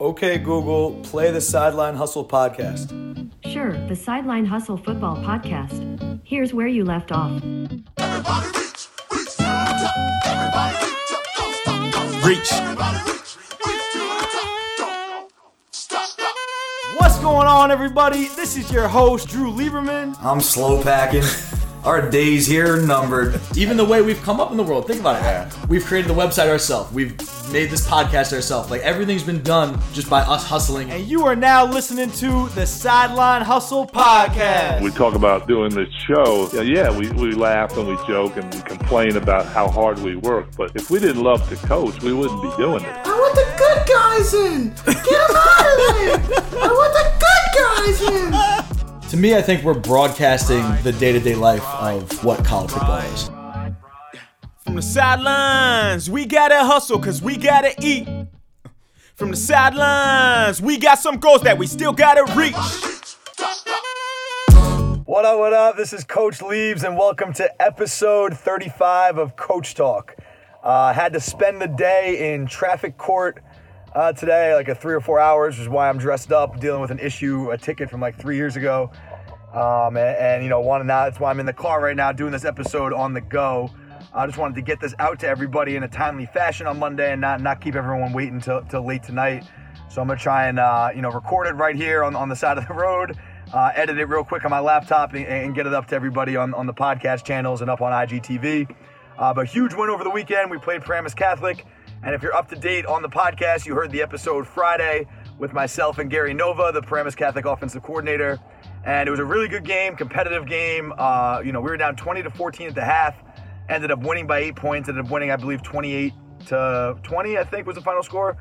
Okay, Google, play the Sideline Hustle podcast. Sure, the Sideline Hustle Football Podcast. Here's where you left off. Everybody reach, reach to the top. Everybody reach up, don't stop, don't stop. Reach. Everybody reach, reach to the top. Don't stop, stop. What's going on, everybody? This is your host, Drew Lieberman. I'm slow packing. Our days here are numbered. even the way we've come up in the world. Think about it. We've created the website ourselves. We've made this podcast ourselves. Like everything's been done just by us hustling. And you are now listening to the Sideline Hustle podcast. we talk about doing this show, yeah, yeah, we, we laugh and we joke and we complain about how hard we work. But if we didn't love to coach, we wouldn't be doing it. I want the good guys in. Get To me, I think we're broadcasting the day-to-day life of what college football is. From the sidelines, we gotta hustle cause we gotta eat. From the sidelines, we got some goals that we still gotta reach. What up, what up? This is Coach Leaves, and welcome to episode 35 of Coach Talk. Uh, had to spend the day in traffic court uh, today, like a three or four hours, which is why I'm dressed up, dealing with an issue, a ticket from like three years ago. Um, and, and, you know, want to now, that's why I'm in the car right now doing this episode on the go. I just wanted to get this out to everybody in a timely fashion on Monday and not, not keep everyone waiting till, till late tonight. So I'm gonna try and uh, you know record it right here on, on the side of the road, uh, edit it real quick on my laptop, and, and get it up to everybody on, on the podcast channels and up on IGTV. Uh, but huge win over the weekend. We played Paramus Catholic, and if you're up to date on the podcast, you heard the episode Friday with myself and Gary Nova, the Paramus Catholic offensive coordinator, and it was a really good game, competitive game. Uh, you know, we were down 20 to 14 at the half, ended up winning by eight points, ended up winning, I believe, 28 to 20, I think was the final score.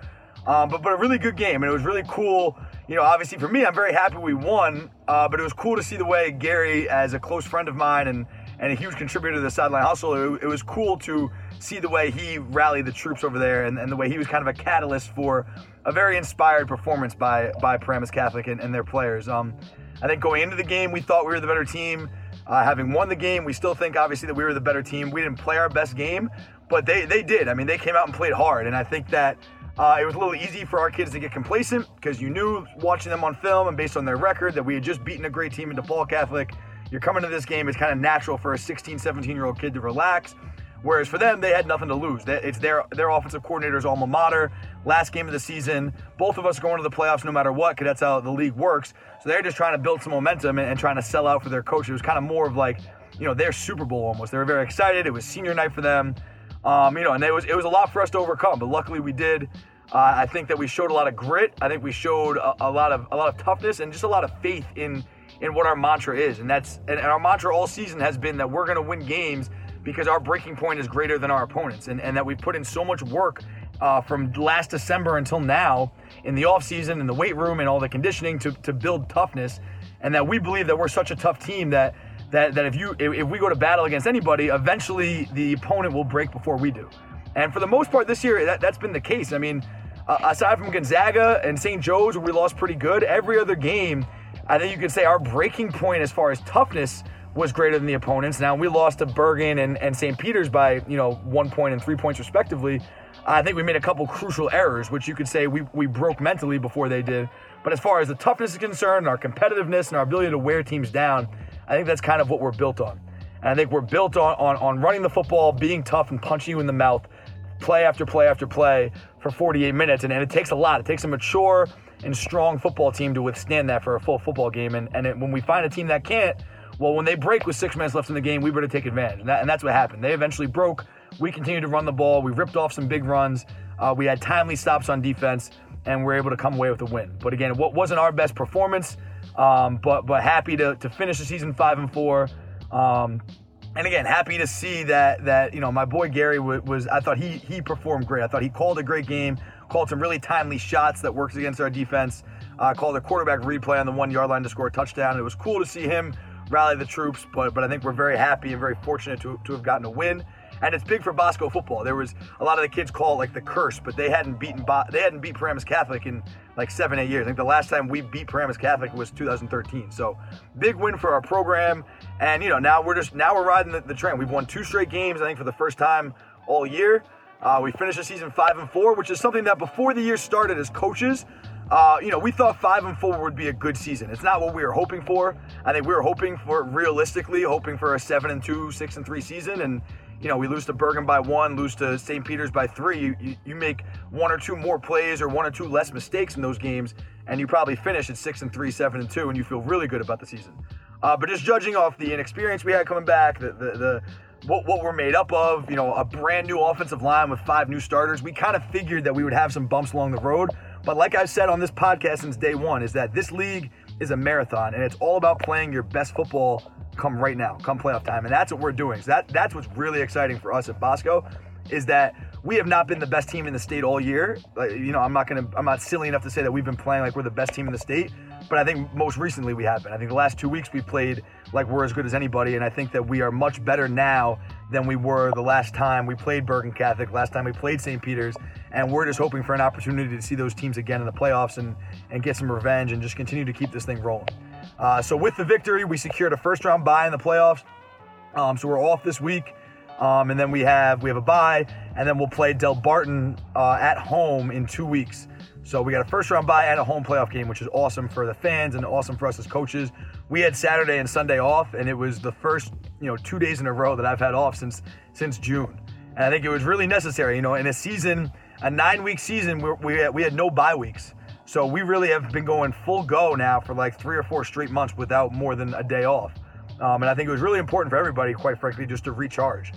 Um, but but a really good game, and it was really cool. You know, obviously for me, I'm very happy we won. Uh, but it was cool to see the way Gary, as a close friend of mine and and a huge contributor to the sideline hustle, it, it was cool to see the way he rallied the troops over there, and, and the way he was kind of a catalyst for a very inspired performance by by Paramus Catholic and, and their players. Um, I think going into the game, we thought we were the better team. Uh, having won the game, we still think obviously that we were the better team. We didn't play our best game, but they they did. I mean, they came out and played hard, and I think that uh, it was a little easy for our kids to get complacent because you knew watching them on film and based on their record that we had just beaten a great team in DePaul Catholic. You're coming to this game, it's kind of natural for a 16, 17 year old kid to relax. Whereas for them, they had nothing to lose. It's their their offensive coordinator's alma mater. Last game of the season, both of us are going to the playoffs no matter what, because that's how the league works. So they're just trying to build some momentum and, and trying to sell out for their coach. It was kind of more of like, you know, their Super Bowl almost. They were very excited. It was senior night for them. Um, you know, and it was it was a lot for us to overcome, but luckily we did. Uh, I think that we showed a lot of grit. I think we showed a, a lot of a lot of toughness and just a lot of faith in in what our mantra is, and that's and, our mantra all season has been that we're going to win games because our breaking point is greater than our opponents, and, and that we put in so much work uh, from last December until now in the off season, in the weight room, and all the conditioning to, to build toughness, and that we believe that we're such a tough team that that, that if you if, if we go to battle against anybody, eventually the opponent will break before we do. And for the most part this year, that, that's been the case. I mean, uh, aside from Gonzaga and St. Joe's, where we lost pretty good, every other game, I think you could say our breaking point as far as toughness was greater than the opponents. Now we lost to Bergen and, and St. Peter's by you know one point and three points respectively. I think we made a couple crucial errors, which you could say we, we broke mentally before they did. But as far as the toughness is concerned, our competitiveness and our ability to wear teams down, I think that's kind of what we're built on. And I think we're built on, on, on running the football, being tough and punching you in the mouth, play after play after play for 48 minutes. And, and it takes a lot. It takes a mature and strong football team to withstand that for a full football game. And, and it, when we find a team that can't, well, when they break with six minutes left in the game, we better take advantage. And, that, and that's what happened. They eventually broke. We continued to run the ball. We ripped off some big runs. Uh, we had timely stops on defense, and we're able to come away with a win. But again, what wasn't our best performance, um, but but happy to, to finish the season five and four. Um, and again, happy to see that that you know my boy Gary was, was I thought he he performed great. I thought he called a great game, called some really timely shots that works against our defense. Uh, called a quarterback replay on the one yard line to score a touchdown. It was cool to see him rally the troops, but but I think we're very happy and very fortunate to, to have gotten a win. And it's big for Bosco football. There was a lot of the kids call it like the curse, but they hadn't beaten Bo- they hadn't beat Paramus Catholic in like seven eight years. I think the last time we beat Paramus Catholic was 2013. So big win for our program. And you know now we're just now we're riding the, the train. We've won two straight games. I think for the first time all year. Uh, we finished the season five and four, which is something that before the year started as coaches, Uh, you know, we thought five and four would be a good season. It's not what we were hoping for. I think we were hoping for realistically, hoping for a seven and two, six and three season, and you know, we lose to Bergen by one, lose to St. Peter's by three. You, you, you make one or two more plays or one or two less mistakes in those games, and you probably finish at six and three, seven and two, and you feel really good about the season. Uh, but just judging off the inexperience we had coming back, the, the, the what, what we're made up of, you know, a brand new offensive line with five new starters, we kind of figured that we would have some bumps along the road. But like I've said on this podcast since day one, is that this league is a marathon, and it's all about playing your best football come right now, come playoff time, and that's what we're doing. So that that's what's really exciting for us at Bosco, is that we have not been the best team in the state all year. Like, you know, I'm not gonna, I'm not silly enough to say that we've been playing like we're the best team in the state, but I think most recently we have been. I think the last two weeks we played like we're as good as anybody, and I think that we are much better now than we were the last time we played Bergen Catholic, last time we played St. Peter's, and we're just hoping for an opportunity to see those teams again in the playoffs and and get some revenge and just continue to keep this thing rolling. Uh, so with the victory, we secured a first round bye in the playoffs. Um, so we're off this week, um, and then we have we have a bye, and then we'll play Delbarton uh, at home in two weeks. So we got a first round bye and a home playoff game, which is awesome for the fans and awesome for us as coaches. We had Saturday and Sunday off, and it was the first you know two days in a row that I've had off since since June, and I think it was really necessary. You know, in a season, a nine week season, we we had, we had no bye weeks. So we really have been going full go now for like three or four straight months without more than a day off. Um, and I think it was really important for everybody, quite frankly, just to recharge.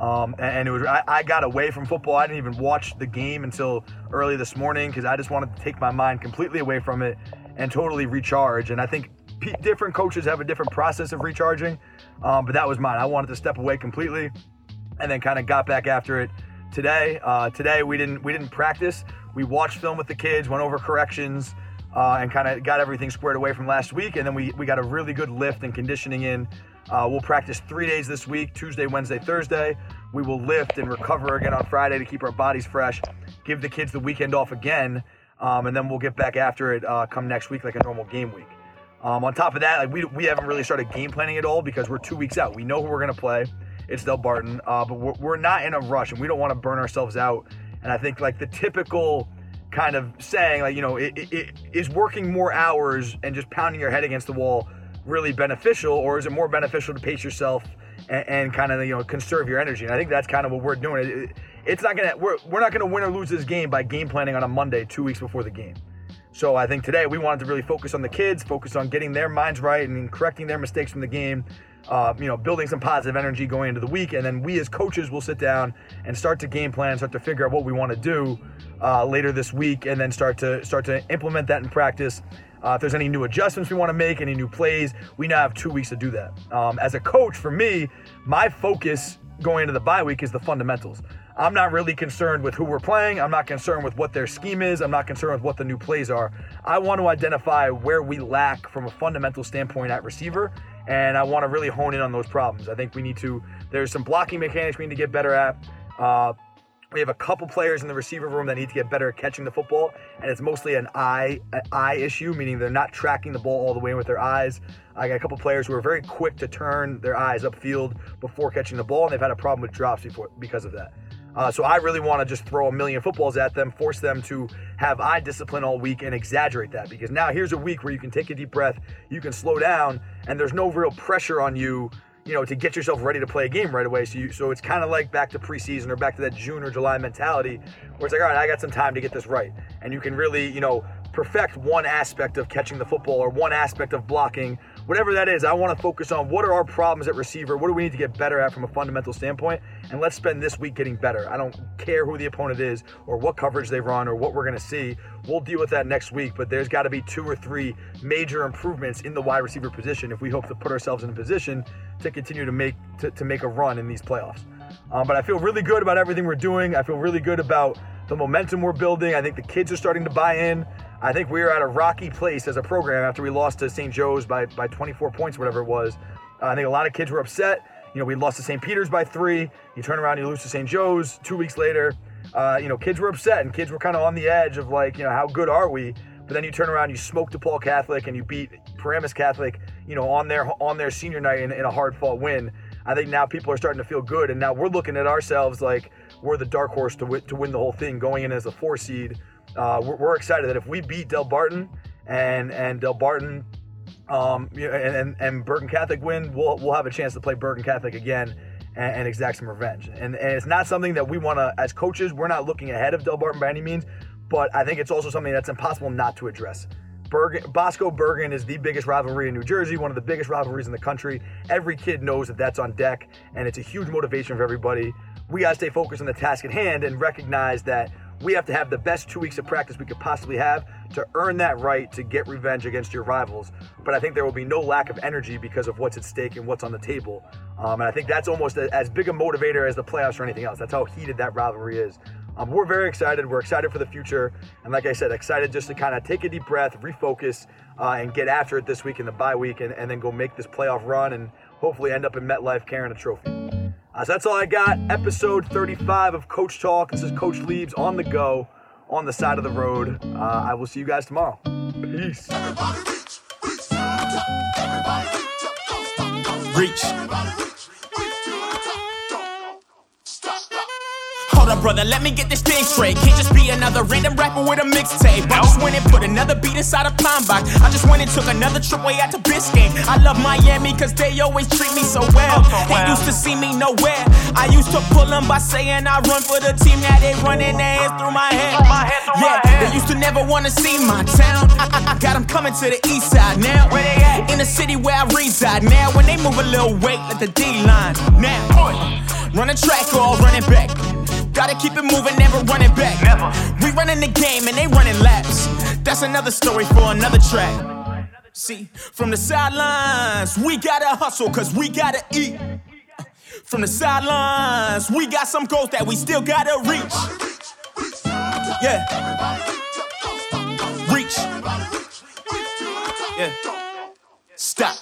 Um, and, and it was I, I got away from football. I didn't even watch the game until early this morning because I just wanted to take my mind completely away from it and totally recharge. And I think p- different coaches have a different process of recharging, um, but that was mine. I wanted to step away completely, and then kind of got back after it today. Uh, today we didn't we didn't practice. We watched film with the kids, went over corrections, uh, and kind of got everything squared away from last week. And then we we got a really good lift and conditioning in. Uh, we'll practice three days this week: Tuesday, Wednesday, Thursday. We will lift and recover again on Friday to keep our bodies fresh. Give the kids the weekend off again, um, and then we'll get back after it uh, come next week like a normal game week. Um, on top of that, like we, we haven't really started game planning at all because we're two weeks out. We know who we're going to play. It's Delbarton, uh, but we're, we're not in a rush and we don't want to burn ourselves out. And I think like the typical kind of saying, like, you know, it, it, it is working more hours and just pounding your head against the wall really beneficial, or is it more beneficial to pace yourself and, and kind of, you know, conserve your energy? And I think that's kind of what we're doing. It, it, it's not gonna we're, we're not gonna win or lose this game by game planning on a Monday, two weeks before the game. So I think today we wanted to really focus on the kids, focus on getting their minds right and correcting their mistakes from the game. Uh, you know, building some positive energy going into the week, and then we as coaches will sit down and start to game plan, start to figure out what we want to do uh, later this week, and then start to start to implement that in practice. Uh, if there's any new adjustments we want to make, any new plays, we now have two weeks to do that. Um, as a coach, for me, my focus going into the bye week is the fundamentals. I'm not really concerned with who we're playing. I'm not concerned with what their scheme is. I'm not concerned with what the new plays are. I want to identify where we lack from a fundamental standpoint at receiver, and I want to really hone in on those problems. I think we need to, there's some blocking mechanics we need to get better at. Uh, we have a couple players in the receiver room that need to get better at catching the football, and it's mostly an eye an eye issue, meaning they're not tracking the ball all the way with their eyes. I got a couple players who are very quick to turn their eyes upfield before catching the ball, and they've had a problem with drops before because of that. Uh, so I really want to just throw a million footballs at them, force them to have eye discipline all week, and exaggerate that. Because now here's a week where you can take a deep breath, you can slow down, and there's no real pressure on you, you know, to get yourself ready to play a game right away. So you, so it's kind of like back to preseason or back to that June or July mentality, where it's like, all right, I got some time to get this right, and you can really, you know, perfect one aspect of catching the football or one aspect of blocking whatever that is, I want to focus on what are our problems at receiver, what do we need to get better at from a fundamental standpoint, and let's spend this week getting better. I don't care who the opponent is or what coverage they run or what we're going to see. We'll deal with that next week, but there's got to be two or three major improvements in the wide receiver position if we hope to put ourselves in a position to continue to make to, to make a run in these playoffs. Um, but I feel really good about everything we're doing. I feel really good about the momentum we're building. I think the kids are starting to buy in. I think we were at a rocky place as a program after we lost to St. Joe's by, by 24 points, whatever it was. Uh, I think a lot of kids were upset. You know, we lost to St. Peter's by three. You turn around, you lose to St. Joe's two weeks later. Uh, you know, kids were upset and kids were kind of on the edge of like, you know, how good are we? But then you turn around, you smoke DePaul Catholic and you beat Paramus Catholic, you know, on their on their senior night in, in a hard fought win. I think now people are starting to feel good, and now we're looking at ourselves like we're the dark horse to win, to win the whole thing, going in as a four seed uh, we're, we're excited that if we beat Delbarton and and Delbarton um, and, and, and Bergen Catholic win, we'll, we'll have a chance to play Bergen Catholic again and, and exact some revenge. And, and it's not something that we want to, as coaches, we're not looking ahead of Delbarton by any means, but I think it's also something that's impossible not to address. Bergen, Bosco Bergen is the biggest rivalry in New Jersey, one of the biggest rivalries in the country. Every kid knows that that's on deck, and it's a huge motivation for everybody. We got to stay focused on the task at hand and recognize that we have to have the best two weeks of practice we could possibly have to earn that right to get revenge against your rivals. But I think there will be no lack of energy because of what's at stake and what's on the table. Um, and I think that's almost a, as big a motivator as the playoffs or anything else. That's how heated that rivalry is. Um, we're very excited. We're excited for the future. And like I said, excited just to kind of take a deep breath, refocus, uh, and get after it this week in the bye week and, and then go make this playoff run and hopefully end up in MetLife carrying a trophy. Uh, so that's all I got. Episode 35 of Coach Talk. This is Coach Leaves on the go, on the side of the road. Uh, I will see you guys tomorrow. Peace. Everybody reach, reach to the. Everybody reach up, don't stop, don't Reach. Everybody reach, reach to the top. Don't stop, stop. Hold up, brother, let me get this thing straight. Can't just be another random rapper with a mixtape. I just went and put another beat inside a pine box. I just went and took another trip way out to Biscayne. I love Miami cause they always treat me so well. Ain't used to see me nowhere. I used to pull them by saying I run for the team. Now they running their hands through my hair. Yeah, they used to never wanna see my town. I, I, I got them coming to the east side now. Where they at? In the city where I reside now. When they move a little weight, let the D line now. Run a track or run it back. Gotta keep it moving, never running back. Never. We running the game and they running laps. That's another story for another track. See, from the sidelines, we gotta hustle cause we gotta eat. From the sidelines, we got some goals that we still gotta reach. Reach, reach to the top. Yeah, reach up, don't stop, don't stop. reach. Everybody reach, reach to the top. Yeah. Stop.